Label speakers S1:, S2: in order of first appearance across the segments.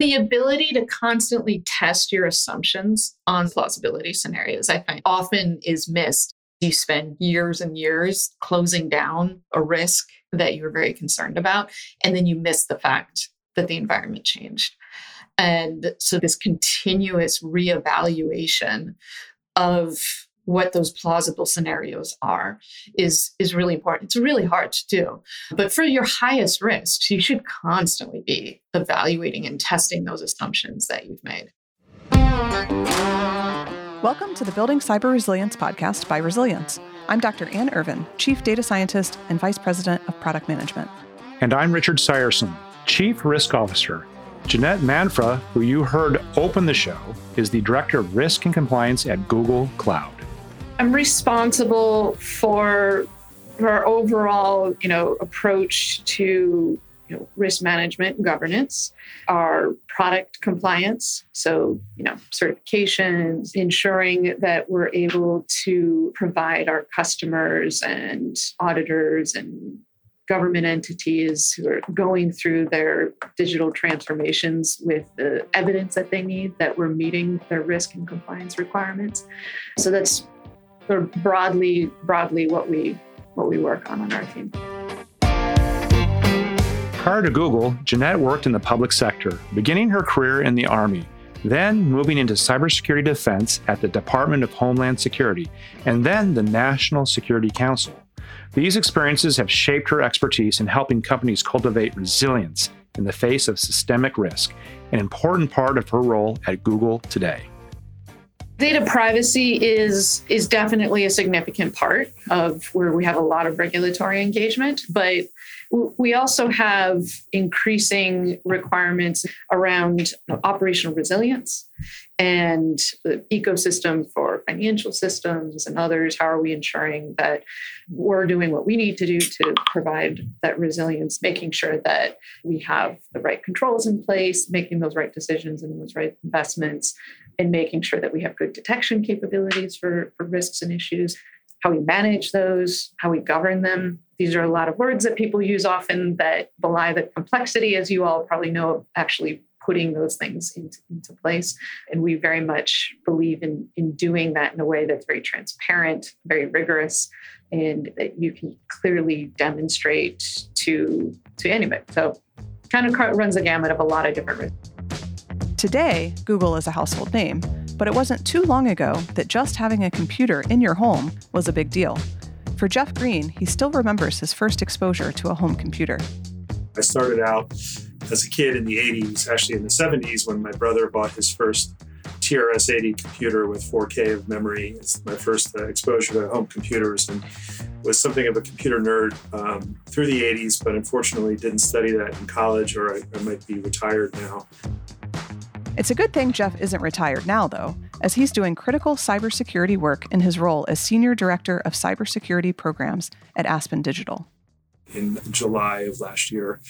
S1: The ability to constantly test your assumptions on plausibility scenarios, I find often is missed. You spend years and years closing down a risk that you were very concerned about, and then you miss the fact that the environment changed. And so, this continuous reevaluation of what those plausible scenarios are is is really important. It's really hard to do. But for your highest risks you should constantly be evaluating and testing those assumptions that you've made.
S2: Welcome to the building cyber resilience podcast by resilience. I'm dr ann irvine chief data scientist and vice president of product management.
S3: And i'm richard seiersen chief risk officer. Jeanette Manfra, who you heard open the show, is the Director of Risk and Compliance at Google Cloud.
S1: I'm responsible for our overall, you know, approach to you know, risk management and governance, our product compliance, so you know certifications, ensuring that we're able to provide our customers and auditors and government entities who are going through their digital transformations with the evidence that they need that we're meeting their risk and compliance requirements. So that's sort of broadly broadly what we what we work on on our team.
S3: Prior to Google, Jeanette worked in the public sector, beginning her career in the Army, then moving into cybersecurity defense at the Department of Homeland Security, and then the National Security Council. These experiences have shaped her expertise in helping companies cultivate resilience in the face of systemic risk, an important part of her role at Google today.
S1: Data privacy is is definitely a significant part of where we have a lot of regulatory engagement, but we also have increasing requirements around operational resilience and the ecosystem for financial systems and others. How are we ensuring that we're doing what we need to do to provide that resilience, making sure that we have the right controls in place, making those right decisions and those right investments, and making sure that we have good detection capabilities for, for risks and issues, how we manage those, how we govern them. These are a lot of words that people use often that belie the complexity, as you all probably know, of actually putting those things into, into place. And we very much believe in, in doing that in a way that's very transparent, very rigorous, and that you can clearly demonstrate to, to anybody. So kind of runs a gamut of a lot of different risks.
S2: Today, Google is a household name, but it wasn't too long ago that just having a computer in your home was a big deal. For Jeff Greene, he still remembers his first exposure to a home computer.
S4: I started out as a kid in the 80s, actually in the 70s, when my brother bought his first TRS 80 computer with 4K of memory. It's my first uh, exposure to home computers and was something of a computer nerd um, through the 80s, but unfortunately didn't study that in college or I, I might be retired now.
S2: It's a good thing Jeff isn't retired now, though, as he's doing critical cybersecurity work in his role as Senior Director of Cybersecurity Programs at Aspen Digital.
S4: In July of last year,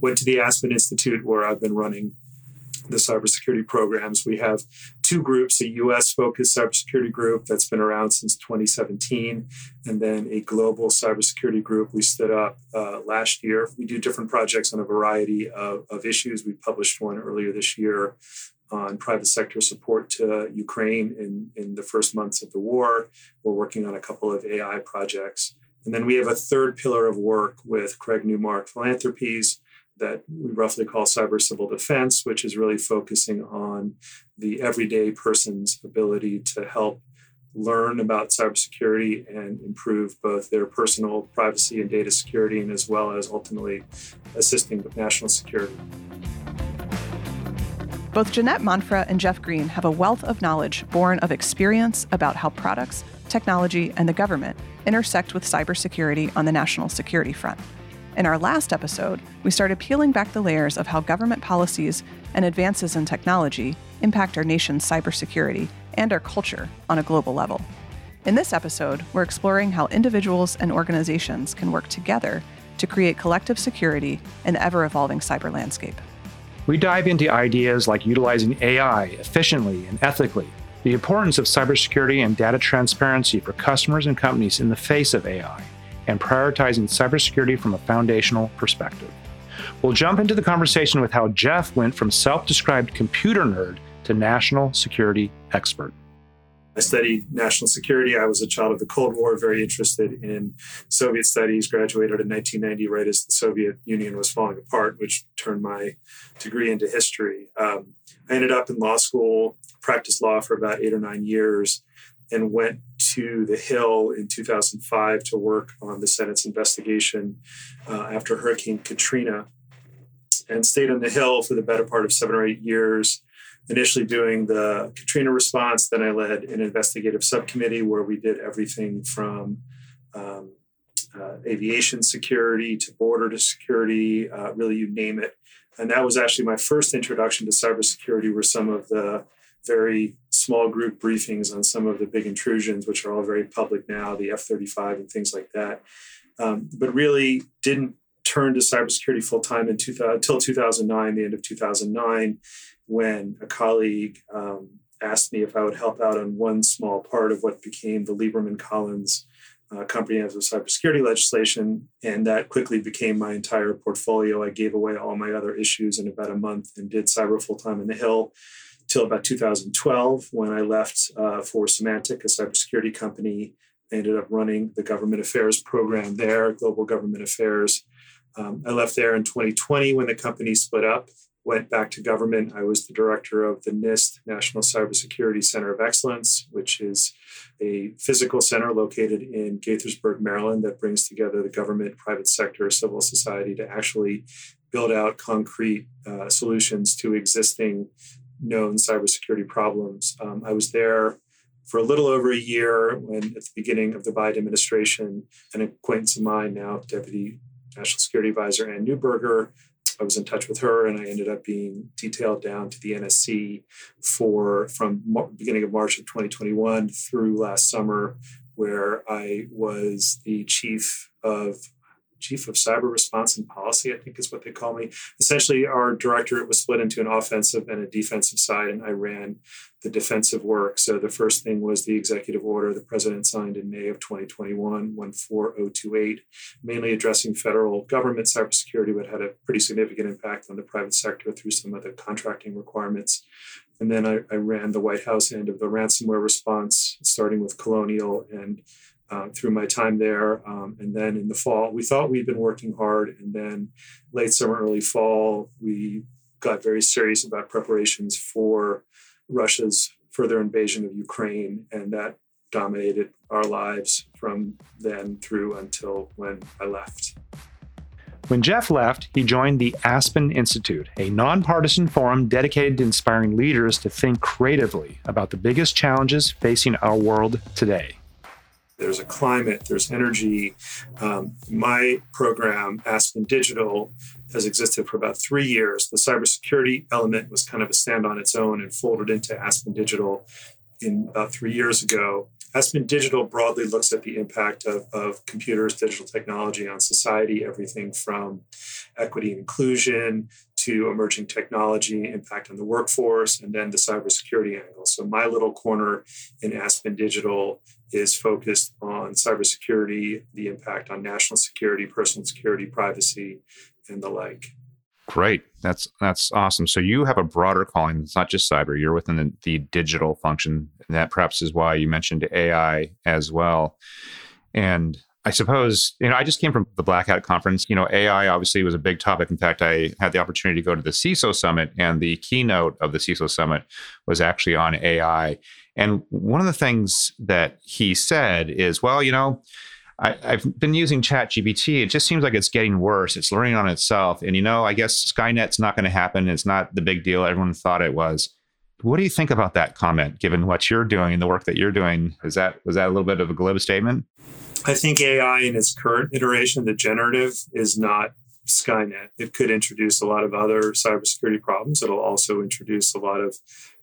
S4: went to the Aspen Institute where I've been running the cybersecurity programs. We have two groups a US focused cybersecurity group that's been around since 2017, and then a global cybersecurity group we stood up uh, last year. We do different projects on a variety of, of issues. We published one earlier this year on private sector support to Ukraine in, in the first months of the war. We're working on a couple of AI projects. And then we have a third pillar of work with Craig Newmark Philanthropies that we roughly call cyber civil defense, which is really focusing on the everyday person's ability to help learn about cybersecurity and improve both their personal privacy and data security, and as well as ultimately assisting with national security.
S2: Both Jeanette Manfra and Jeff Greene have a wealth of knowledge born of experience about how products, technology, and the government intersect with cybersecurity on the national security front. In our last episode, we started peeling back the layers of how government policies and advances in technology impact our nation's cybersecurity and our culture on a global level. In this episode, we're exploring how individuals and organizations can work together to create collective security in the ever evolving cyber landscape.
S3: We dive into ideas like utilizing AI efficiently and ethically, the importance of cybersecurity and data transparency for customers and companies in the face of AI, and prioritizing cybersecurity from a foundational perspective. We'll jump into the conversation with how Jeff went from self described computer nerd to national security expert.
S4: I studied national security. I was a child of the Cold War, very interested in Soviet studies, graduated in 1990 right as the Soviet Union was falling apart, which turned my degree into history. Um, I ended up in law school, practiced law for about eight or nine years, and went to the Hill in 2005 to work on the Senate's investigation uh, after Hurricane Katrina and stayed on the Hill for the better part of seven or eight years initially doing the Katrina response. Then I led an investigative subcommittee where we did everything from um, uh, aviation security to border to security, uh, really, you name it. And that was actually my first introduction to cybersecurity, were some of the very small group briefings on some of the big intrusions, which are all very public now, the F 35 and things like that. Um, but really didn't turn to cybersecurity full time until 2009, the end of 2009, when a colleague um, asked me if I would help out on one small part of what became the Lieberman Collins uh, comprehensive cybersecurity legislation. And that quickly became my entire portfolio. I gave away all my other issues in about a month and did cyber full time in the Hill till about 2012 when I left uh, for Symantec, a cybersecurity company. I ended up running the government affairs program there, global government affairs. Um, I left there in 2020 when the company split up went back to government. I was the director of the NIST, National Cybersecurity Center of Excellence, which is a physical center located in Gaithersburg, Maryland, that brings together the government, private sector, civil society to actually build out concrete uh, solutions to existing known cybersecurity problems. Um, I was there for a little over a year when, at the beginning of the Biden administration, an acquaintance of mine, now Deputy National Security Advisor Anne Neuberger, I was in touch with her, and I ended up being detailed down to the NSC for from beginning of March of 2021 through last summer, where I was the chief of chief of cyber response and policy, I think is what they call me. Essentially, our directorate was split into an offensive and a defensive side, and I ran the defensive work. So the first thing was the executive order the president signed in May of 2021, 14028, mainly addressing federal government cybersecurity, but had a pretty significant impact on the private sector through some of the contracting requirements. And then I, I ran the White House end of the ransomware response, starting with Colonial and uh, through my time there. Um, and then in the fall, we thought we'd been working hard. And then late summer, early fall, we got very serious about preparations for Russia's further invasion of Ukraine. And that dominated our lives from then through until when I left.
S3: When Jeff left, he joined the Aspen Institute, a nonpartisan forum dedicated to inspiring leaders to think creatively about the biggest challenges facing our world today
S4: there's a climate, there's energy. Um, my program, Aspen Digital, has existed for about three years. The cybersecurity element was kind of a stand on its own and folded into Aspen Digital in about three years ago. Aspen Digital broadly looks at the impact of, of computers, digital technology on society, everything from equity and inclusion to emerging technology, impact on the workforce, and then the cybersecurity angle. So, my little corner in Aspen Digital is focused on cybersecurity, the impact on national security, personal security, privacy, and the like.
S3: Great. That's that's awesome. So you have a broader calling. It's not just cyber. You're within the, the digital function. And that perhaps is why you mentioned AI as well. And I suppose, you know, I just came from the Black Hat conference. You know, AI obviously was a big topic. In fact, I had the opportunity to go to the CISO summit, and the keynote of the CISO summit was actually on AI. And one of the things that he said is, well, you know, I, have been using ChatGPT. It just seems like it's getting worse. It's learning on itself. And, you know, I guess Skynet's not going to happen. It's not the big deal everyone thought it was. What do you think about that comment, given what you're doing and the work that you're doing? Is that was that a little bit of a glib statement?
S4: I think AI in its current iteration, the generative, is not Skynet. It could introduce a lot of other cybersecurity problems. It'll also introduce a lot of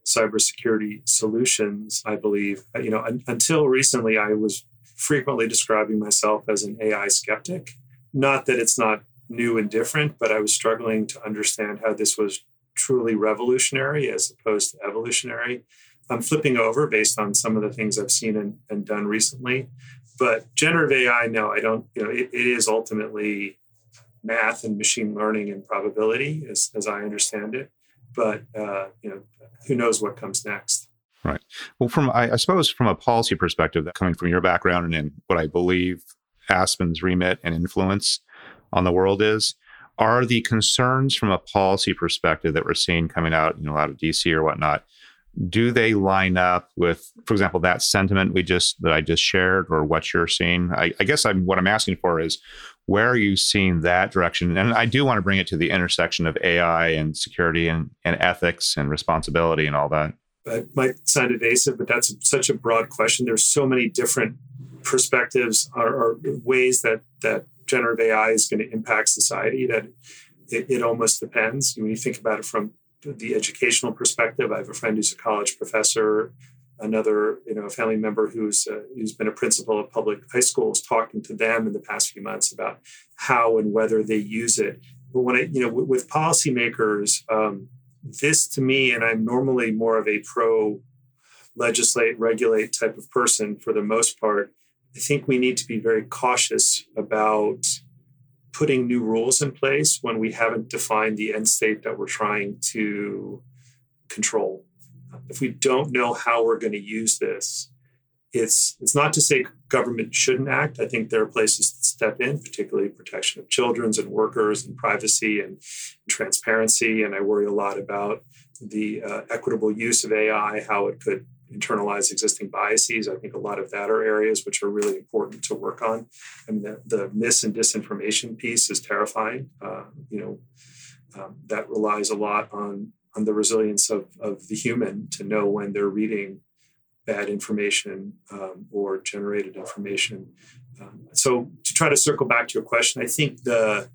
S4: cybersecurity solutions, I believe. Uh, you know, un- until recently, I was frequently describing myself as an AI skeptic. Not that it's not new and different, but I was struggling to understand how this was truly revolutionary as opposed to evolutionary. I'm flipping over based on some of the things I've seen and, and done recently. But generative AI, no, I don't, you know, it, it is ultimately math and machine learning and probability, as, as I understand it. But uh, you know, who knows what comes next?
S5: Right. Well, from I, I suppose from a policy perspective, that coming from your background and in what I believe Aspen's remit and influence on the world is, are the concerns from a policy perspective that we're seeing coming out, you know, out of DC or whatnot, do they line up with, for example, that sentiment we just that I just shared, or what you're seeing? I, I guess I'm what I'm asking for is where are you seeing that direction? And I do want to bring it to the intersection of AI and security and, and ethics and responsibility and all that.
S4: That might sound evasive, but that's such a broad question. There's so many different perspectives or, or ways that that generative AI is going to impact society that it, it almost depends. When you think about it from the educational perspective, I have a friend who's a college professor, another you know family member who's uh, who's been a principal of public high schools, talking to them in the past few months about how and whether they use it. But when I you know with, with policymakers, um, this to me, and I'm normally more of a pro legislate regulate type of person for the most part. I think we need to be very cautious about putting new rules in place when we haven't defined the end state that we're trying to control. If we don't know how we're going to use this, it's it's not to say government shouldn't act. I think there are places to step in, particularly protection of children's and workers and privacy and transparency. And I worry a lot about the uh, equitable use of AI, how it could internalize existing biases. I think a lot of that are areas which are really important to work on. I mean, the, the mis and disinformation piece is terrifying. Uh, you know, um, that relies a lot on on the resilience of, of the human to know when they're reading bad information um, or generated information. Um, so to try to circle back to your question, I think the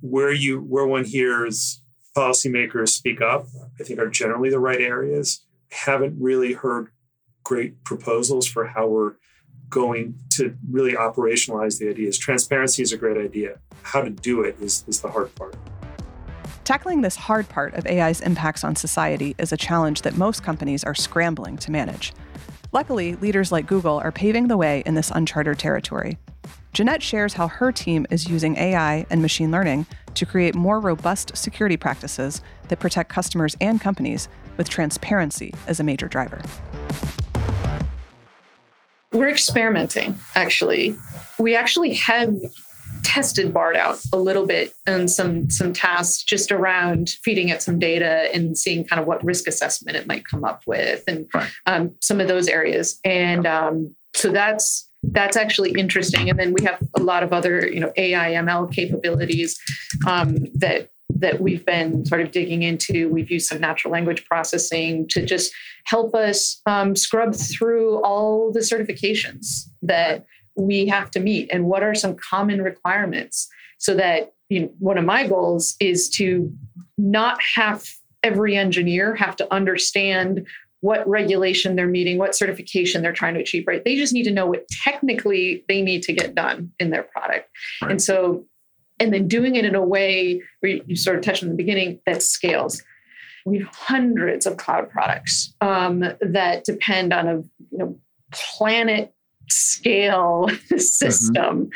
S4: where you where one hears policymakers speak up, I think are generally the right areas haven't really heard great proposals for how we're going to really operationalize the ideas. Transparency is a great idea. How to do it is, is the hard part.
S2: Tackling this hard part of AI's impacts on society is a challenge that most companies are scrambling to manage. Luckily, leaders like Google are paving the way in this uncharted territory. Jeanette shares how her team is using AI and machine learning to create more robust security practices that protect customers and companies with transparency as a major driver.
S1: We're experimenting, actually. We actually have tested BARD out a little bit and some some tasks just around feeding it some data and seeing kind of what risk assessment it might come up with and right. um, some of those areas. And um, so that's that's actually interesting. And then we have a lot of other, you know, AI ML capabilities um, that that we've been sort of digging into. We've used some natural language processing to just help us um, scrub through all the certifications that we have to meet and what are some common requirements so that you know one of my goals is to not have every engineer have to understand what regulation they're meeting, what certification they're trying to achieve, right? They just need to know what technically they need to get done in their product. Right. And so and then doing it in a way where you, you sort of touched on the beginning that scales. We have hundreds of cloud products um, that depend on a you know planet scale system, mm-hmm.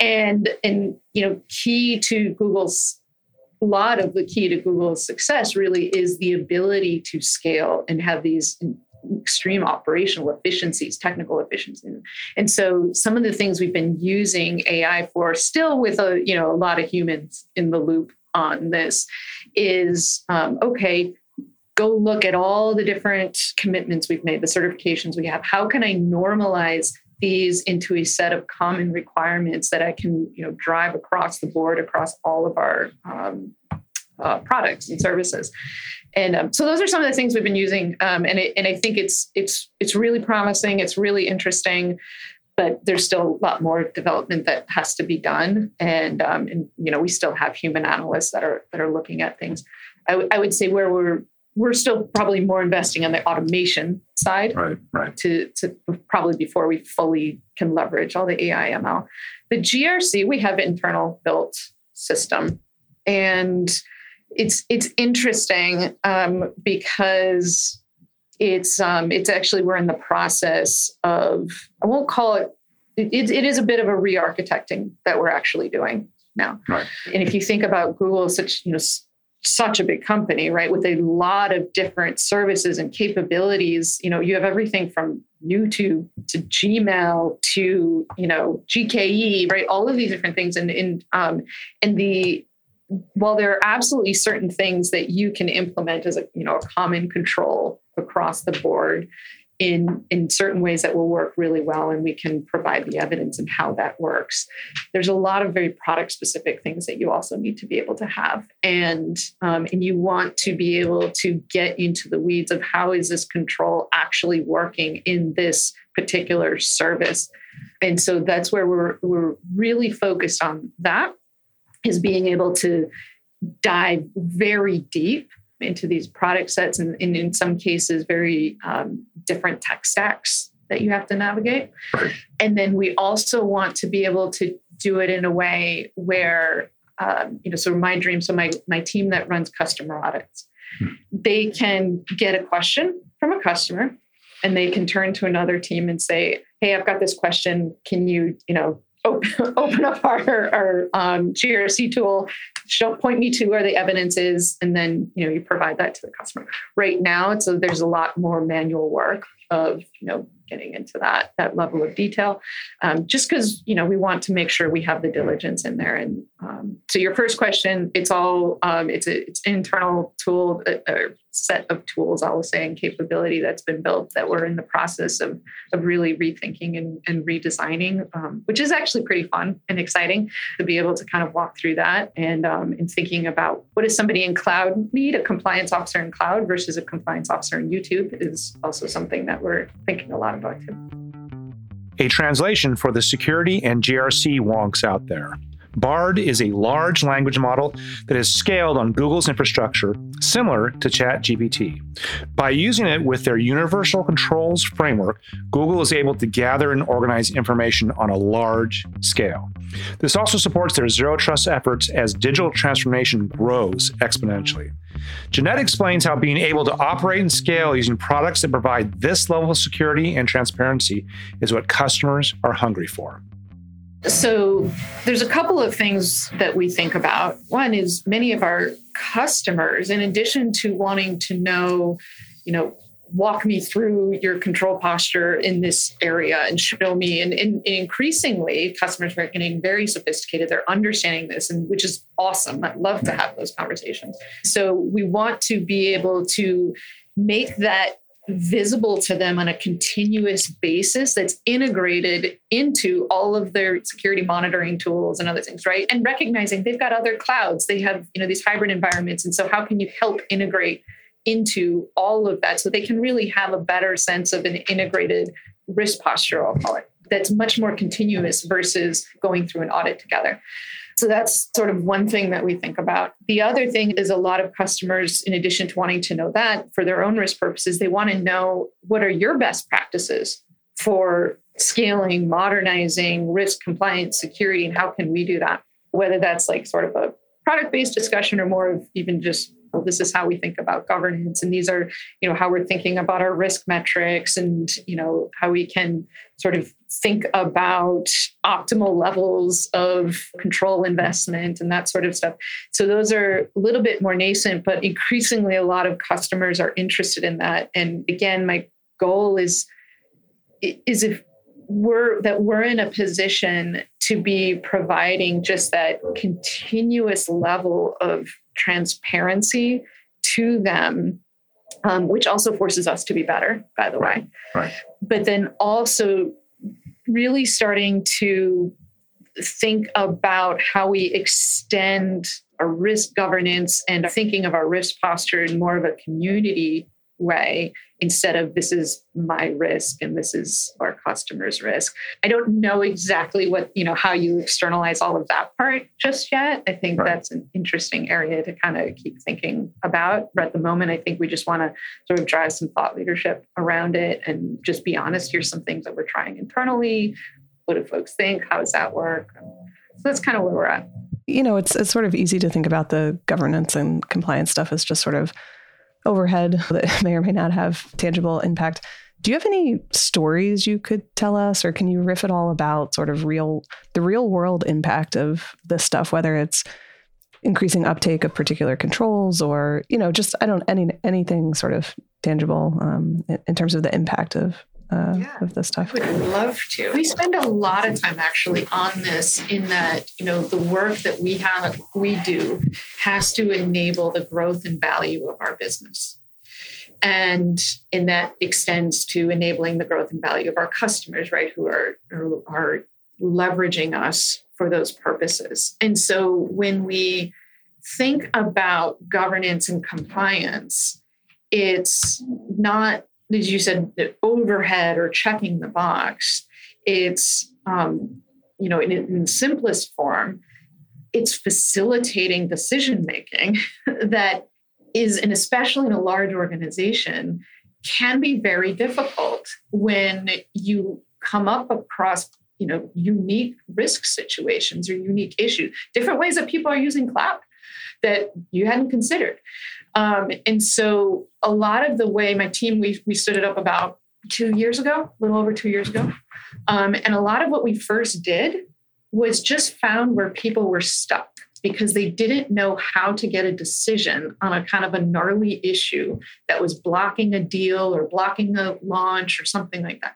S1: and and you know key to Google's a lot of the key to Google's success really is the ability to scale and have these extreme operational efficiencies, technical efficiencies. And so some of the things we've been using AI for, still with a you know a lot of humans in the loop on this, is um, okay. Go look at all the different commitments we've made, the certifications we have. How can I normalize these into a set of common requirements that I can, you know, drive across the board across all of our um, uh, products and services. And um, so those are some of the things we've been using, um, and it, and I think it's it's it's really promising. It's really interesting, but there's still a lot more development that has to be done. And um, and you know we still have human analysts that are that are looking at things. I, w- I would say where we're we're still probably more investing on the automation side,
S5: right? Right.
S1: To to probably before we fully can leverage all the AI ML. The GRC we have internal built system, and it's it's interesting um, because it's um, it's actually we're in the process of I won't call it, it it is a bit of a re-architecting that we're actually doing now.
S3: Right.
S1: And if you think about Google, such you know such a big company, right, with a lot of different services and capabilities. You know, you have everything from YouTube to Gmail to you know GKE, right? All of these different things, and in um, and the while there are absolutely certain things that you can implement as a you know a common control across the board in in certain ways that will work really well and we can provide the evidence and how that works. There's a lot of very product specific things that you also need to be able to have. And um, and you want to be able to get into the weeds of how is this control actually working in this particular service. And so that's where we're we're really focused on that is being able to dive very deep into these product sets and, and in some cases very um, different tech stacks that you have to navigate
S3: Right.
S1: and then we also want to be able to do it in a way where um, you know so my dream so my my team that runs customer audits
S3: Hmm.
S1: they can get a question from a customer and they can turn to another team and say hey i've got this question can you you know open, open up our, our um, grc tool show point me to where the evidence is and then you know you provide that to the customer. Right now a, there's a lot more manual work of you know getting into that that level of detail. Um, just because you know we want to make sure we have the diligence in there. And um, so your first question it's all um, it's a it's internal tool a, a set of tools i will say and capability that's been built that we're in the process of of really rethinking and, and redesigning um, which is actually pretty fun and exciting to be able to kind of walk through that and um, and thinking about what does somebody in cloud need? A compliance officer in cloud versus a compliance officer in youtube is also something that we're thinking a lot too
S3: A translation for the security and GRC wonks out there. BARD is a large language model that is scaled on Google's infrastructure, similar to ChatGPT. By using it with their universal controls framework, Google is able to gather and organize information on a large scale. This also supports their zero trust efforts as digital transformation grows exponentially. Jeanette explains how being able to operate and scale using products that provide this level of security and transparency is what customers are hungry for.
S1: So there's a couple of things that we think about. One is many of our customers, in addition to wanting to know, you know, walk me through your control posture in this area and show me and, and increasingly customers are getting very sophisticated. They're understanding this and which is awesome. I love to mm-hmm. have those conversations. So we want to be able to make that visible to them on a continuous basis that's integrated into all of their security monitoring tools and other things right? And recognizing they've got other clouds. They have you know these hybrid environments. And so how can you help integrate into all of that so they can really have a better sense of an integrated risk posture i'll call it that's much more continuous versus going through an audit together so that's sort of one thing that we think about. The other thing is a lot of customers, in addition to wanting to know that for their own risk purposes, they want to know what are your best practices for scaling, modernizing, risk compliance, security, and how can we do that? Whether that's like sort of a product based discussion or more of even just well, this is how we think about governance and these are you know how we're thinking about our risk metrics and you know how we can sort of think about optimal levels of control investment and that sort of stuff. So those are a little bit more nascent but increasingly a lot of customers are interested in that. And again my goal is is if we're that we're in a position to be providing just that continuous level of transparency to them um, which also forces us to be better by the way.
S3: Right.
S1: but then also really starting to think about how we extend our risk governance and thinking of our risk posture in more of a community way instead of this is my risk and this is our customer's risk. I don't know exactly what, you know, how you externalize all of that part just yet. I think
S3: Right.
S1: that's an interesting area to kind of keep thinking about. But at the moment, I think we just want to sort of drive some thought leadership around it and just be honest. Here's some things that we're trying internally. What do folks think? How does that work? So that's kind of where we're at.
S2: You know, it's it's sort of easy to think about the governance and compliance stuff as just sort of overhead that may or may not have tangible impact. Do you have any stories you could tell us, or can you riff at all about sort of real the real world impact of this stuff, whether it's increasing uptake of particular controls or you know just I don't any anything sort of tangible um, in, in terms of the impact of uh, yeah, of this stuff?
S1: I would love to. We spend a lot of time actually on this in that, you know, the work that we have, we do has to enable the growth and value of our business. And in that extends to enabling the growth and value of our customers, right? Who are who are leveraging us for those purposes. And so when we think about governance and compliance, it's not as you said, the overhead or checking the box. It's, um, you know, in, in simplest form, it's facilitating decision making that is, and especially in a large organization, can be very difficult when you come up across you know unique risk situations or unique issues different ways that people are using cloud that you hadn't considered um, and so a lot of the way my team, we, we stood it up about two years ago, a little over two years ago. Um, and a lot of what we first did was just found where people were stuck because they didn't know how to get a decision on a kind of a gnarly issue that was blocking a deal or blocking a launch or something like that.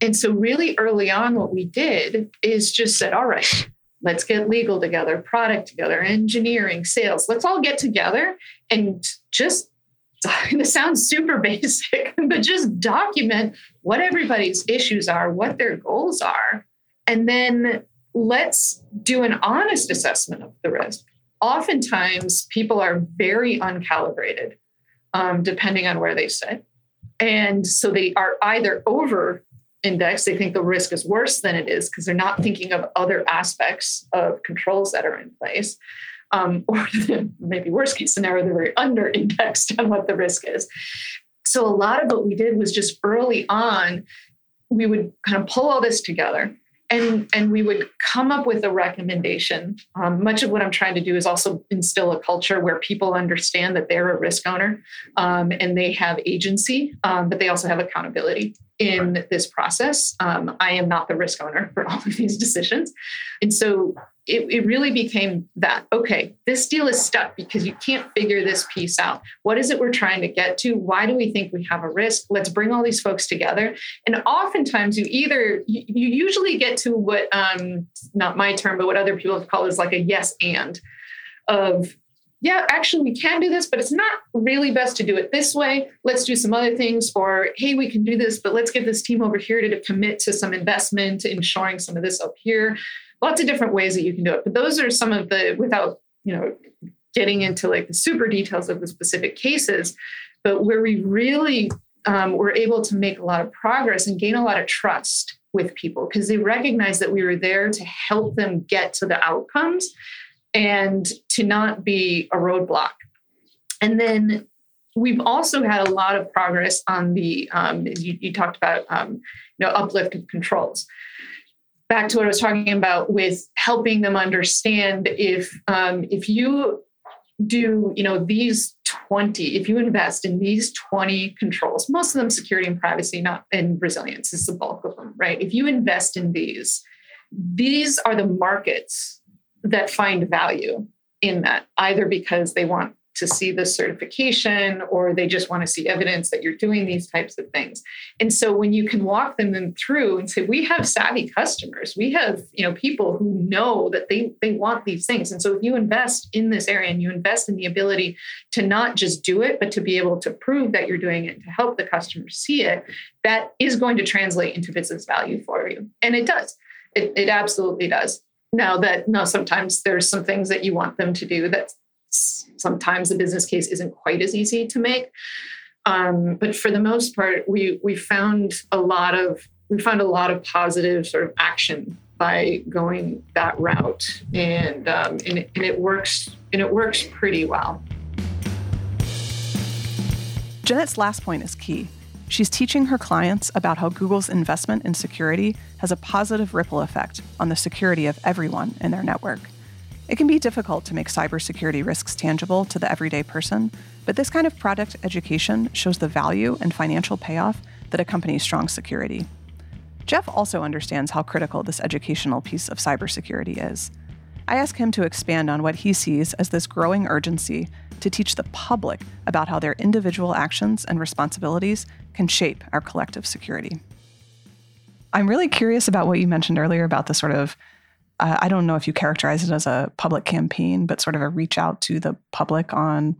S1: And so, really early on, what we did is just said, all right, let's get legal together, product together, engineering, sales. Let's all get together and just this sounds super basic, but just document what everybody's issues are, what their goals are, and then let's do an honest assessment of the risk. Oftentimes, people are very uncalibrated, um, depending on where they sit. And so they are either over index, they think the risk is worse than it is because they're not thinking of other aspects of controls that are in place. Um, or maybe worst case scenario, they're very under indexed on what the risk is. So a lot of what we did was just early on, we would kind of pull all this together and and we would come up with a recommendation um, much of what i'm trying to do is also instill a culture where people understand that they're a risk owner um, and they have agency um, but they also have accountability in this process. Um, i am not the risk owner for all of these decisions. And so it, it really became that okay this deal is stuck because you can't figure this piece out. What is it we're trying to get to? Why do we think we have a risk? Let's bring all these folks together. And oftentimes you either you, you usually get to what um not my term but what other people have called is like a yes and of yeah, actually, we can do this, but it's not really best to do it this way. Let's do some other things. Or, hey, we can do this, but let's get this team over here to commit to some investment in shoring some of this up here lots of different ways that you can do it. But those are some of the, without, you know, getting into like the super details of the specific cases, but where we really um, were able to make a lot of progress and gain a lot of trust with people because they recognized that we were there to help them get to the outcomes and to not be a roadblock. And then we've also had a lot of progress on the um, you, you, talked about um, you know uplift of controls back to what I was talking about with helping them understand if um, if you do you know these 20 if you invest in these 20 controls most of them security and privacy not and resilience is the bulk of them right if you invest in these these are the markets that find value in that either because they want to see the certification or they just want to see evidence that you're doing these types of things. And so when you can walk them through and say we have savvy customers. We have you know people who know that they they want these things. And so if you invest in this area and you invest in the ability to not just do it but to be able to prove that you're doing it to help the customer see it that is going to translate into business value for you. And it does. It, it absolutely does now that now sometimes there's some things that you want them to do that sometimes the business case isn't quite as easy to make. Um, but for the most part, we we found a lot of we found a lot of positive sort of action by going that route, and um, and, it, and it works and it works pretty well.
S2: Jeanette's last point is key. She's teaching her clients about how Google's investment in security has a positive ripple effect on the security of everyone in their network. It can be difficult to make cybersecurity risks tangible to the everyday person, but this kind of product education shows the value and financial payoff that accompanies strong security. Jeff also understands how critical this educational piece of cybersecurity is. I ask him to expand on what he sees as this growing urgency to teach the public about how their individual actions and responsibilities can shape our collective security. I'm really curious about what you mentioned earlier about the sort of uh, I don't know if you characterize it as a public campaign, but sort of a reach out to the public on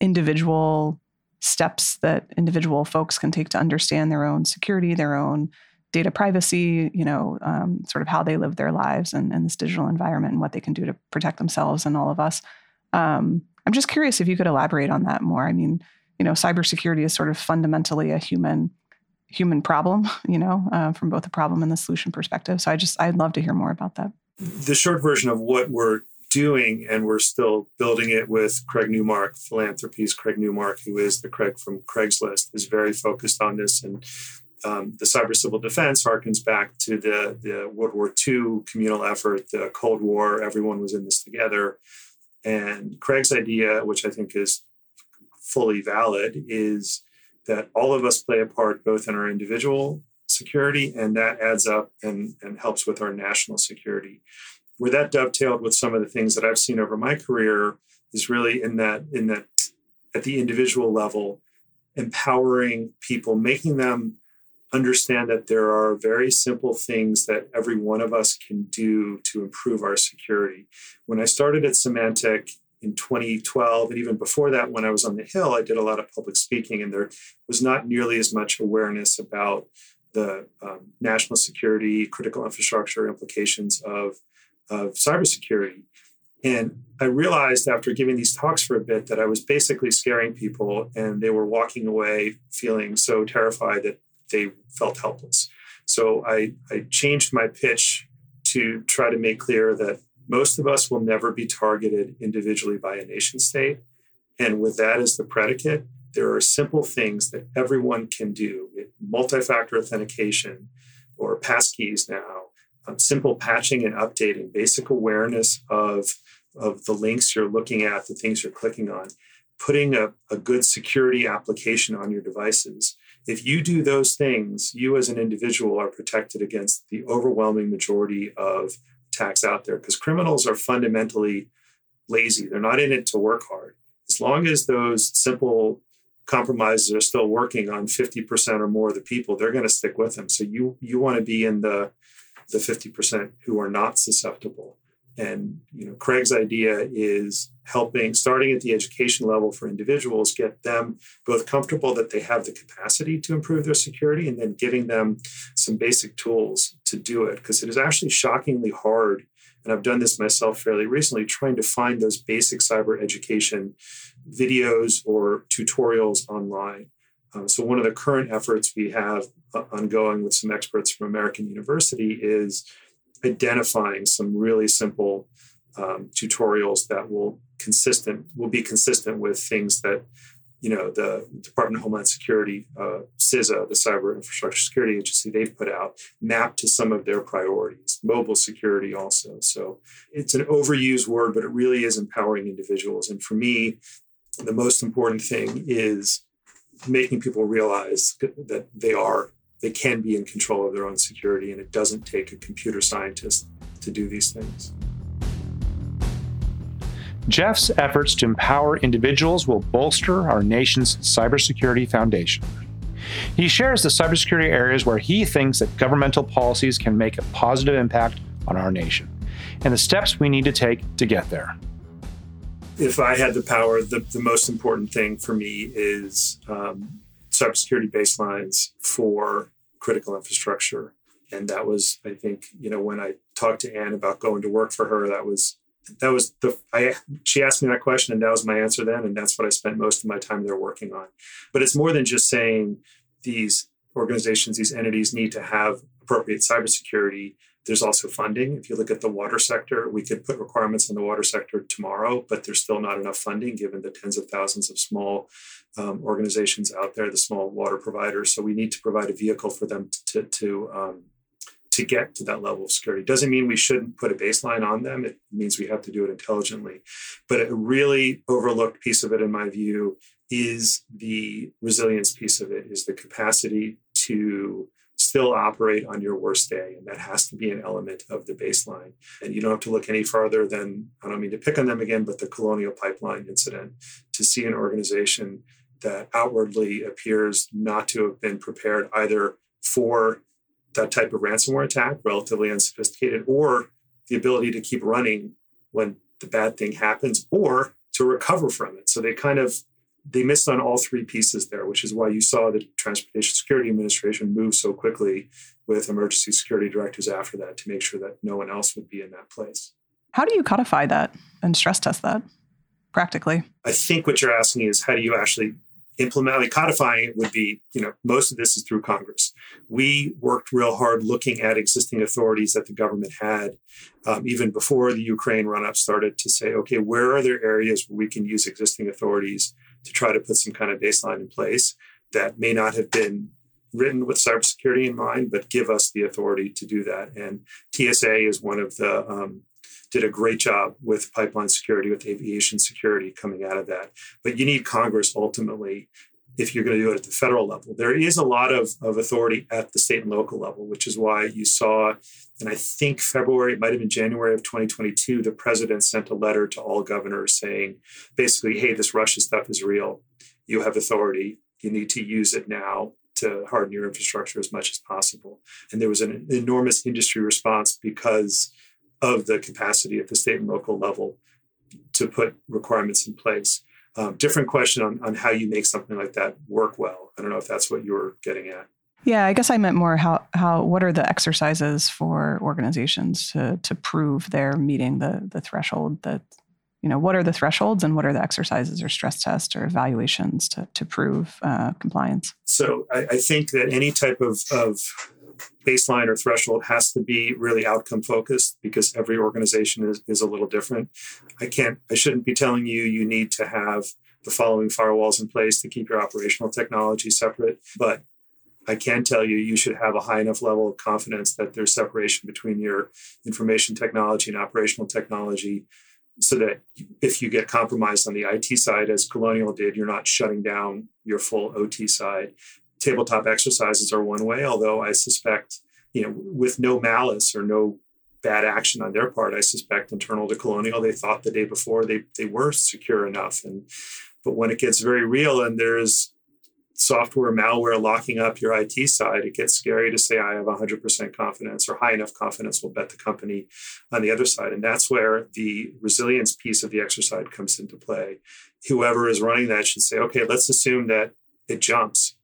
S2: individual steps that individual folks can take to understand their own security, their own data privacy, you know, um, sort of how they live their lives and, this digital environment and what they can do to protect themselves and all of us. Um, I'm just curious if you could elaborate on that more. I mean, you know, cybersecurity is sort of fundamentally a human human problem, you know, uh, from both the problem and the solution perspective. So I just I'd love to hear more about that.
S4: The short version of what we're doing, and we're still building it with Craig Newmark, Philanthropies. Craig Newmark, who is the Craig from Craigslist, is very focused on this and um, the cyber civil defense harkens back to the, the World War II communal effort, the Cold War. Everyone was in this together. And Craig's idea, which I think is fully valid, is that all of us play a part both in our individual security and that adds up and, and helps with our national security. Where that dovetailed with some of the things that I've seen over my career is really in that in that at the individual level, empowering people, making them understand that there are very simple things that every one of us can do to improve our security. When I started at Symantec in 2012, and even before that, when I was on the Hill, I did a lot of public speaking, and there was not nearly as much awareness about the um, national security, critical infrastructure implications of, of cybersecurity. And I realized after giving these talks for a bit that I was basically scaring people, and they were walking away feeling so terrified that they felt helpless. So I, I changed my pitch to try to make clear that most of us will never be targeted individually by a nation state. And with that as the predicate, there are simple things that everyone can do multi factor authentication or passkeys now, um, simple patching and updating, basic awareness of, of the links you're looking at, the things you're clicking on, putting a, a good security application on your devices if you do those things, you as an individual are protected against the overwhelming majority of attacks out there because criminals are fundamentally lazy. They're not in it to work hard. As long as those simple compromises are still working on 50% or more of the people, they're going to stick with them. So you you want to be in the the 50% who are not susceptible. And you know, Craig's idea is helping, starting at the education level for individuals, get them both comfortable that they have the capacity to improve their security, and then giving them some basic tools to do it. Because it is actually shockingly hard, and I've done this myself fairly recently, trying to find those basic cyber education videos or tutorials online. Uh, so one of the current efforts we have uh, ongoing with some experts from American University is identifying some really simple um, tutorials that will consistent will be consistent with things that you know the Department of Homeland Security, uh, CISA, the Cyber Infrastructure Security Agency, they've put out mapped to some of their priorities. Mobile security also. So it's an overused word, but it really is empowering individuals. And for me, the most important thing is making people realize that they are they can be in control of their own security, and it doesn't take a computer scientist to do these things.
S3: Jeff's efforts to empower individuals will bolster our nation's cybersecurity foundation. He shares the cybersecurity areas where he thinks that governmental policies can make a positive impact on our nation and the steps we need to take to get there.
S4: If I had the power, the, the most important thing for me is um, cybersecurity baselines for critical infrastructure. And that was, I think, you know, when I talked to Anne about going to work for her, that was that was the I she asked me that question and that was my answer then and that's what I spent most of my time there working on. But it's more than just saying these organizations, these entities need to have appropriate cybersecurity. There's also funding. If you look at the water sector, we could put requirements on the water sector tomorrow, but there's still not enough funding given the tens of thousands of small um, organizations out there, the small water providers. So we need to provide a vehicle for them to, to um, to get to that level of security. Doesn't mean we shouldn't put a baseline on them. It means we have to do it intelligently. But a really overlooked piece of it, in my view, is the resilience piece of it, is the capacity to still operate on your worst day. And that has to be an element of the baseline. And you don't have to look any farther than, I don't mean to pick on them again, but the Colonial Pipeline incident to see an organization that outwardly appears not to have been prepared either for that type of ransomware attack, relatively unsophisticated, or the ability to keep running when the bad thing happens, or to recover from it. So they kind of they missed on all three pieces there, which is why you saw the Transportation Security Administration move so quickly with emergency security directives after that to make sure that no one else would be in that place.
S2: How do you codify that and stress test that practically?
S4: I think what you're asking is how do you actually implement like codifying it would be you know most of this is through congress we worked real hard looking at existing authorities that the government had um, even before the ukraine run-up started to say okay where are there areas where we can use existing authorities to try to put some kind of baseline in place that may not have been written with cybersecurity in mind but give us the authority to do that and tsa is one of the um, did a great job with pipeline security, with aviation security coming out of that. But you need Congress ultimately if you're going to do it at the federal level. There is a lot of, of authority at the state and local level, which is why you saw, and I think February, it might have been January of 2022, the president sent a letter to all governors saying basically, hey, this Russia stuff is real. You have authority. You need to use it now to harden your infrastructure as much as possible. And there was an enormous industry response because of the capacity at the state and local level to put requirements in place. Um, different question on, on how you make something like that work well. I don't know if that's what you were getting at.
S2: Yeah, I guess I meant more how how what are the exercises for organizations to to prove they're meeting the the threshold that you know what are the thresholds and what are the exercises or stress tests or evaluations to to prove uh, compliance.
S4: So I, I think that any type of of baseline or threshold has to be really outcome focused because every organization is, is a little different. I can't, I shouldn't be telling you you need to have the following firewalls in place to keep your operational technology separate, but I can tell you you should have a high enough level of confidence that there's separation between your information technology and operational technology so that if you get compromised on the IT side, as Colonial did, you're not shutting down your full OT side tabletop exercises are one way, although I suspect, you know, with no malice or no bad action on their part, I suspect internal to Colonial, they thought the day before they they were secure enough. And but when it gets very real and there's software malware locking up your IT side, it gets scary to say I have 100% confidence or high enough confidence will bet the company on the other side. And that's where the resilience piece of the exercise comes into play. Whoever is running that should say, okay, let's assume that it jumps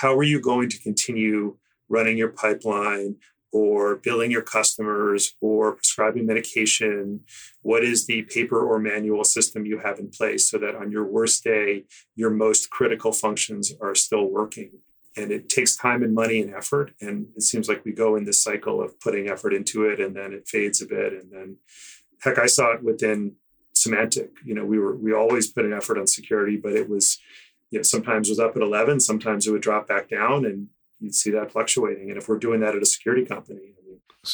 S4: how are you going to continue running your pipeline or billing your customers or prescribing medication? What is the paper or manual system you have in place so that on your worst day, your most critical functions are still working? And it takes time and money and effort. And it seems like we go in this cycle of putting effort into it and then it fades a bit. And then, heck, I saw it within Symantec. You know, we were, we always put an effort on security, but it was, you know, sometimes it was up at 11, sometimes it would drop back down, and you'd see that fluctuating. And if we're doing that at a security company,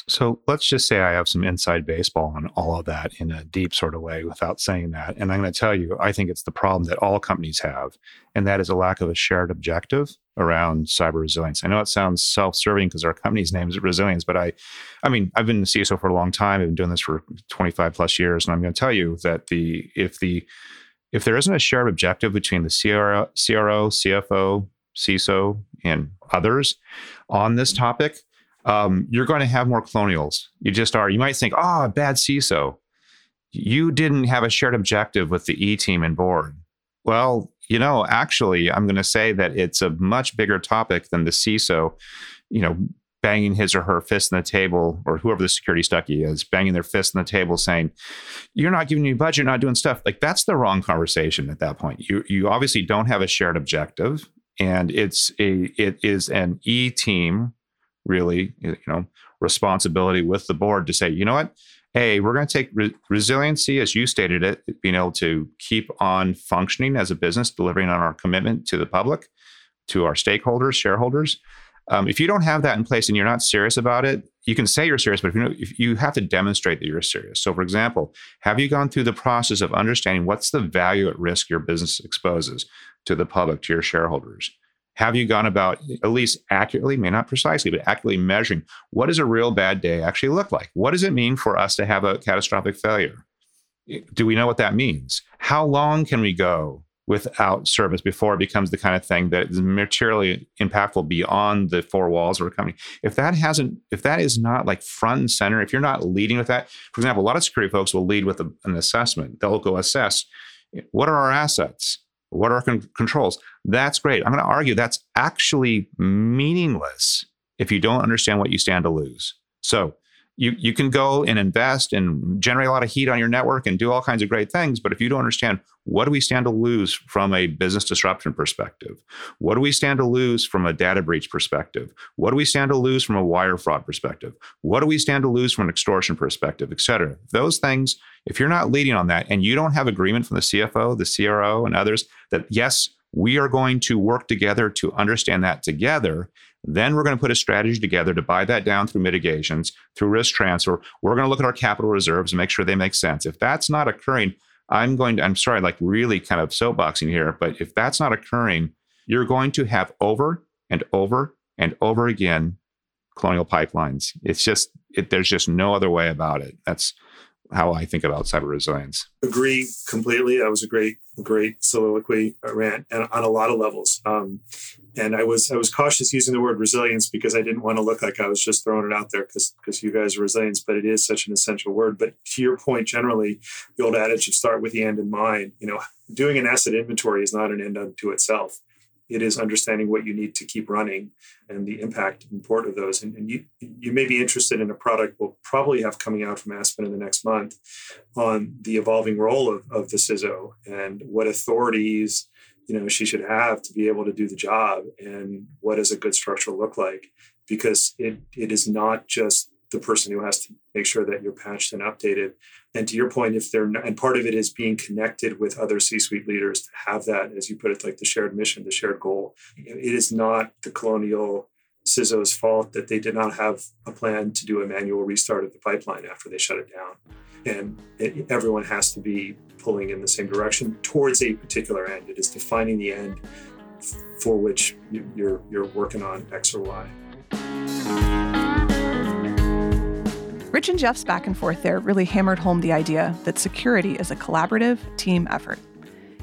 S5: so let's just say I have some inside baseball on all of that in a deep sort of way without saying that. And I'm going to tell you, I think it's the problem that all companies have, and that is a lack of a shared objective around cyber resilience. I know it sounds self-serving because our company's name is Resilience, but I, I mean, I've been the CISO for a long time. I've been doing this for 25 plus years, and I'm going to tell you that the if the if there isn't a shared objective between the CRO, CRO CFO, CISO, and others on this topic, um, you're going to have more colonials. You just are. You might think, oh, bad CISO. You didn't have a shared objective with the E team and board. Well, you know, actually, I'm going to say that it's a much bigger topic than the CISO, you know, banging his or her fist on the table, or whoever the security stucky is, banging their fist on the table saying, You're not giving me budget, you're not doing stuff. Like that's the wrong conversation at that point. You you obviously don't have a shared objective. And it's a it is an E team, really, you know, responsibility with the board to say, you know what? Hey, we're going to take re- resiliency, as you stated it, being able to keep on functioning as a business, delivering on our commitment to the public, to our stakeholders, shareholders um, if you don't have that in place and you're not serious about it, you can say you're serious, but if you, know, if you have to demonstrate that you're serious. So, for example, have you gone through the process of understanding what's the value at risk your business exposes to the public, to your shareholders? Have you gone about at least accurately, may not precisely, but accurately measuring what does a real bad day actually look like? What does it mean for us to have a catastrophic failure? Do we know what that means? How long can we go without service before it becomes the kind of thing that is materially impactful beyond the four walls of a company. If that hasn't, if that is not like front and center, if you're not leading with that, for example, a lot of security folks will lead with a, an assessment. They'll go assess what are our assets? What are con- controls? That's great. I'm going to argue that's actually meaningless if you don't understand what you stand to lose. So you, you can go and invest and generate a lot of heat on your network and do all kinds of great things. But if you don't understand what do we stand to lose from a business disruption perspective? What do we stand to lose from a data breach perspective? What do we stand to lose from a wire fraud perspective? What do we stand to lose from an extortion perspective, et cetera? Those things, if you're not leading on that and you don't have agreement from the CFO, the CRO, and others that yes, we are going to work together to understand that together. Then we're going to put a strategy together to buy that down through mitigations, through risk transfer. We're going to look at our capital reserves and make sure they make sense. If that's not occurring, I'm going to, I'm sorry, like really kind of soapboxing here, but if that's not occurring, you're going to have over and over and over again colonial pipelines. It's just, it, there's just no other way about it. That's how I think about cyber resilience.
S4: Agree completely. That was a great, great soliloquy uh, rant and on a lot of levels. Um, and I was I was cautious using the word resilience because I didn't want to look like I was just throwing it out there because because you guys are resilience, but it is such an essential word. But to your point, generally, the old adage of start with the end in mind. You know, doing an asset inventory is not an end unto itself it is understanding what you need to keep running and the impact and import of those. And, and, you you may be interested in a product we'll probably have coming out from Aspen in the next month on the evolving role of, of the CISO and what authorities you know she should have to be able to do the job and what does a good structure look like because it it is not just the person who has to make sure that you're patched and updated. And to your point, if they're not, and part of it is being connected with other C-suite leaders to have that, as you put it, like the shared mission, the shared goal. It is not the colonial CISO's fault that they did not have a plan to do a manual restart of the pipeline after they shut it down. And it, everyone has to be pulling in the same direction towards a particular end. It is defining the end for which you're you're working on X or Y.
S2: Rich and Jeff's back and forth there really hammered home the idea that security is a collaborative team effort.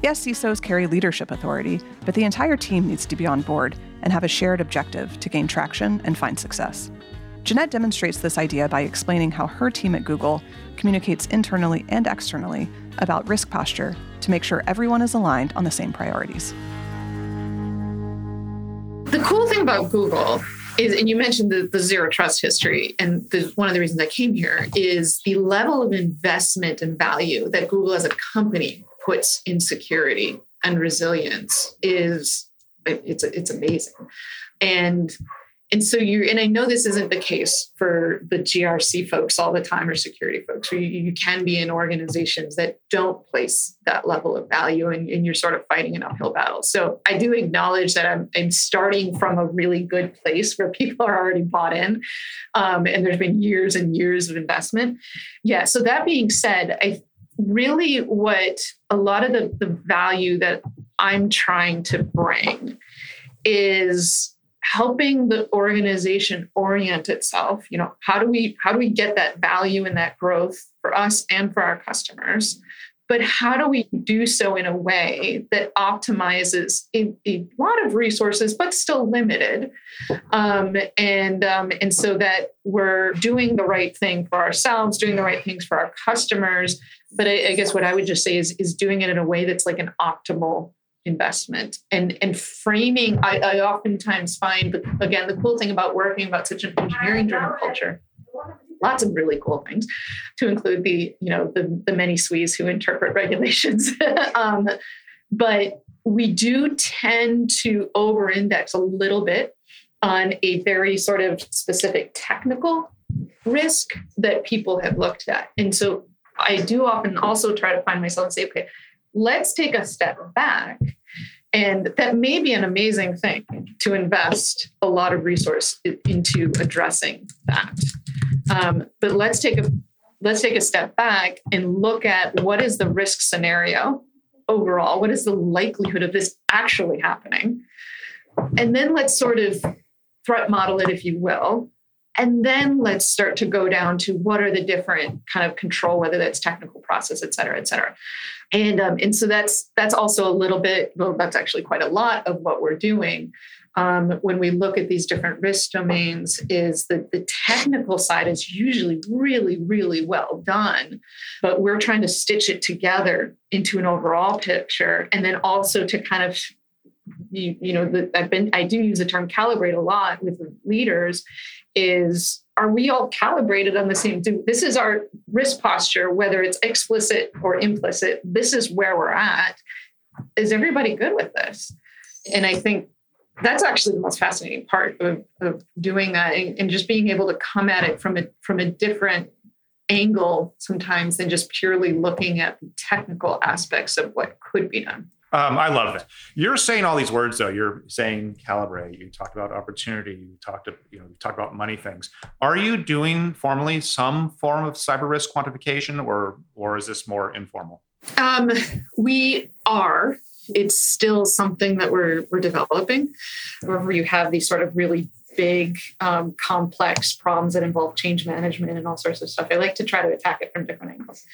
S2: Yes, CISOs carry leadership authority, but the entire team needs to be on board and have a shared objective to gain traction and find success. Jeanette demonstrates this idea by explaining how her team at Google communicates internally and externally about risk posture to make sure everyone is aligned on the same priorities.
S1: The cool thing about Google is, and you mentioned the, the zero trust history, and the, one of the reasons I came here is the level of investment and value that Google as a company puts in security and resilience is it's it's amazing, and and so you and i know this isn't the case for the grc folks all the time or security folks you, you can be in organizations that don't place that level of value and, and, you're sort of fighting an uphill battle. So i do acknowledge that i'm, I'm starting from a really good place where people are already bought in um, and there's been years and years of investment. Yeah so that being said i really what a lot of the, the value that i'm trying to bring is helping the organization orient itself. You know how do we how do we get that value and that growth for us and for our customers but how do we do so in a way that optimizes a, a lot of resources but still limited? Um, and um, and so that we're doing the right thing for ourselves doing the right things for our customers. But I, I guess what i would just say is is doing it in a way that's like an optimal investment. And and framing I, I oftentimes find but again the cool thing about working about such an engineering driven culture lots of really cool things to include the you know the, the many SWEs who interpret regulations um, but we do tend to over index a little bit on a very sort of specific technical risk that people have looked at and so i do often also try to find myself and say okay let's take a step back. And that may be an amazing thing to invest a lot of resource into addressing that. Um, but let's take a let's take a step back and look at what is the risk scenario overall. What is the likelihood of this actually happening? and then let's sort of threat model it, if you will. And then let's start to go down to what are the different kind of control, whether that's technical process, et cetera, et cetera. And um, and so that's that's also a little bit, well, that's actually quite a lot of what we're doing. Um, when we look at these different risk domains is that the technical side is usually really really well done but we're trying to stitch it together into an overall picture and then also to kind of you, you know the, i've been i do use the term calibrate a lot with leaders is are we all calibrated on the same do this is our risk posture whether it's explicit or implicit this is where we're at. Is everybody good with this? And i think that's actually the most fascinating part of, of doing that and, and just being able to come at it from a from a different angle sometimes than just purely looking at the technical aspects of what could be done
S5: um, I love it. You're saying all these words though. You're saying calibrate. You talked about opportunity. You talked to, you know you talked about money things. Are you doing formally some form of cyber risk quantification, or or is this more informal?
S1: Um, we are. It's still something that we're we're developing. Wherever you have these sort of really big, um, complex problems that involve change management and all sorts of stuff, I like to try to attack it from different angles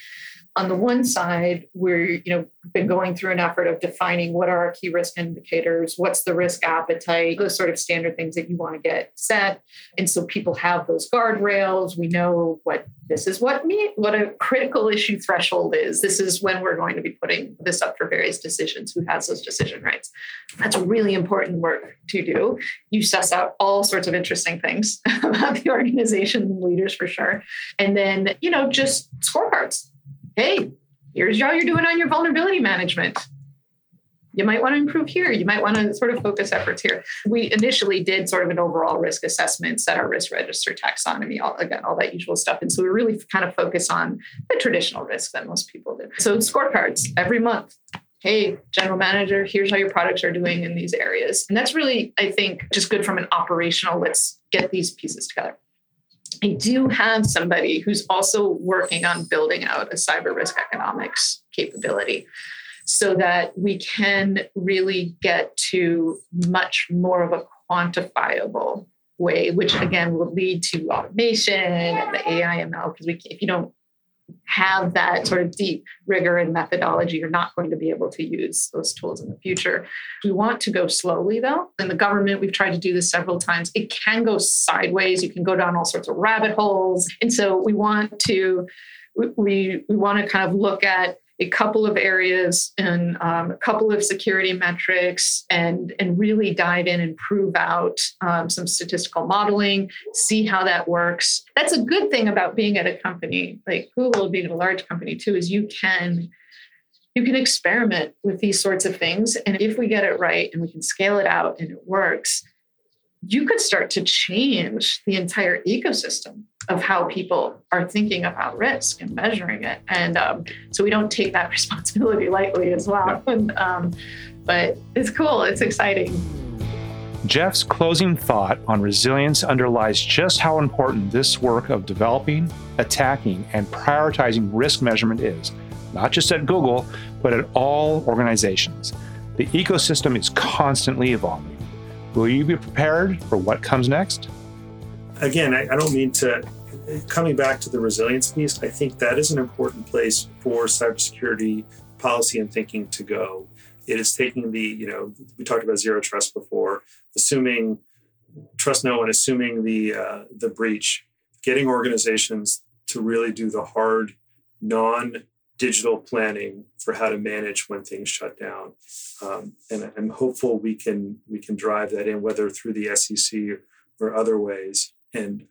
S1: on the one side, we're you know been going through an effort of defining what are our key risk indicators, what's the risk appetite, those sort of standard things that you want to get set, and so people have those guardrails. We know what this is what me what a critical issue threshold is. This is when we're going to be putting this up for various decisions. Who has those decision rights? That's really important work to do. You suss out all sorts of interesting things about the organization leaders for sure, and then you know just scorecards hey, here's how you're doing on your vulnerability management. You might want to improve here. You might want to sort of focus efforts here. We initially did sort of an overall risk assessment, set our risk register, taxonomy, all, again, all that usual stuff. And so we really kind of focus on the traditional risks that most people do. So scorecards every month. Hey, general manager, here's how your products are doing in these areas. And that's really, I think, just good from an operational, let's get these pieces together. I do have somebody who's also working on building out a cyber risk economics capability so that we can really get to much more of a quantifiable way, which again will lead to automation and the AI ML. Because we, if you don't have that sort of deep rigor and methodology, you're not going to be able to use those tools in the future. We want to go slowly, though. In the government, we've tried to do this several times. It can go sideways. You can go down all sorts of rabbit holes. And so we want to we, we want to kind of look at a couple of areas and um, a couple of security metrics and, and really dive in and prove out um, some statistical modeling, see how that works. That's a good thing about being at a company like Google, being a large company too, is you can you can experiment with these sorts of things. And if we get it right and we can scale it out and it works, you could start to change the entire ecosystem of how people are thinking about risk and measuring it. And um, so we don't take that responsibility lightly as well. And, um, but it's cool, it's exciting.
S3: Jeff's closing thought on resilience underlies just how important this work of developing, attacking, and prioritizing risk measurement is, not just at Google, but at all organizations. The ecosystem is constantly evolving. Will you be prepared for what comes next?
S4: Again, I, I don't mean to. Coming back to the resilience piece, I think that is an important place for cybersecurity policy and thinking to go. It is taking the, you know, we talked about zero trust before, assuming trust no one, assuming the uh, the breach, getting organizations to really do the hard, non digital planning for how to manage when things shut down. Um, and I'm hopeful we can we can drive that in, whether through the SEC or other ways. And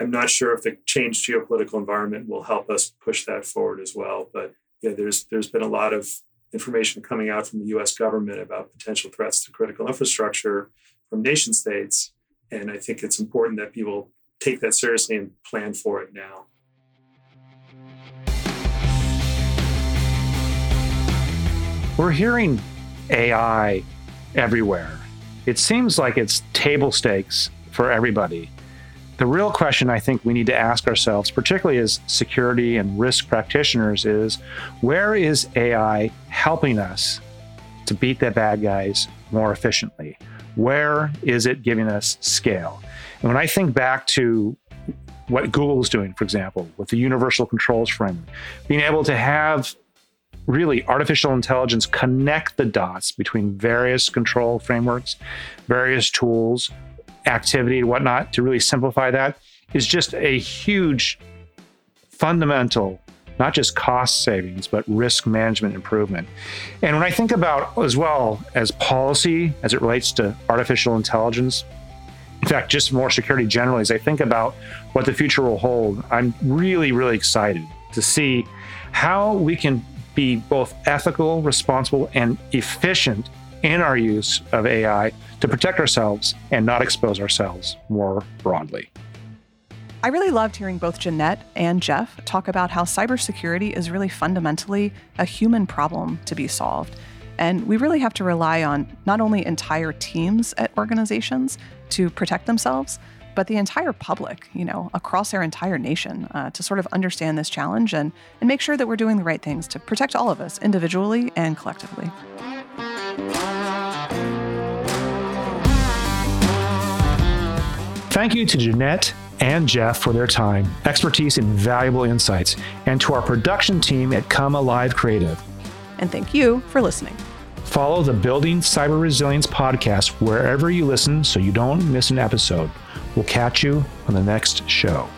S4: I'm not sure if the changed geopolitical environment will help us push that forward as well. But yeah, there's there's been a lot of information coming out from the U.S. government about potential threats to critical infrastructure from nation states, and I think it's important that people take that seriously and plan for it now.
S3: We're hearing AI everywhere. It seems like it's table stakes for everybody. The real question I think we need to ask ourselves, particularly as security and risk practitioners, is where is AI helping us to beat the bad guys more efficiently? Where is it giving us scale? And when I think back to what Google is doing, for example, with the universal controls framework, being able to have really artificial intelligence connect the dots between various control frameworks, various tools, activity, and whatnot to really simplify that is just a huge fundamental not just cost savings, but risk management improvement. And when I think about as well as policy as it relates to artificial intelligence, in fact, just more security generally, as I think about what the future will hold, I'm really, really excited to see how we can be both ethical, responsible, and efficient in our use of AI to protect ourselves and not expose ourselves more broadly.
S2: I really loved hearing both Jeanette and Jeff talk about how cybersecurity is really fundamentally a human problem to be solved. And we really have to rely on not only entire teams at organizations to protect themselves, but the entire public, you know, across our entire nation uh, to sort of understand this challenge and, and make sure that we're doing the right things to protect all of us individually and collectively.
S3: Thank you to Jeanette and Jeff for their time, expertise, and valuable insights, and to our production team at Come Alive Creative.
S2: And thank you for listening.
S3: Follow the Building Cyber Resilience podcast wherever you listen so you don't miss an episode. We'll catch you on the next show.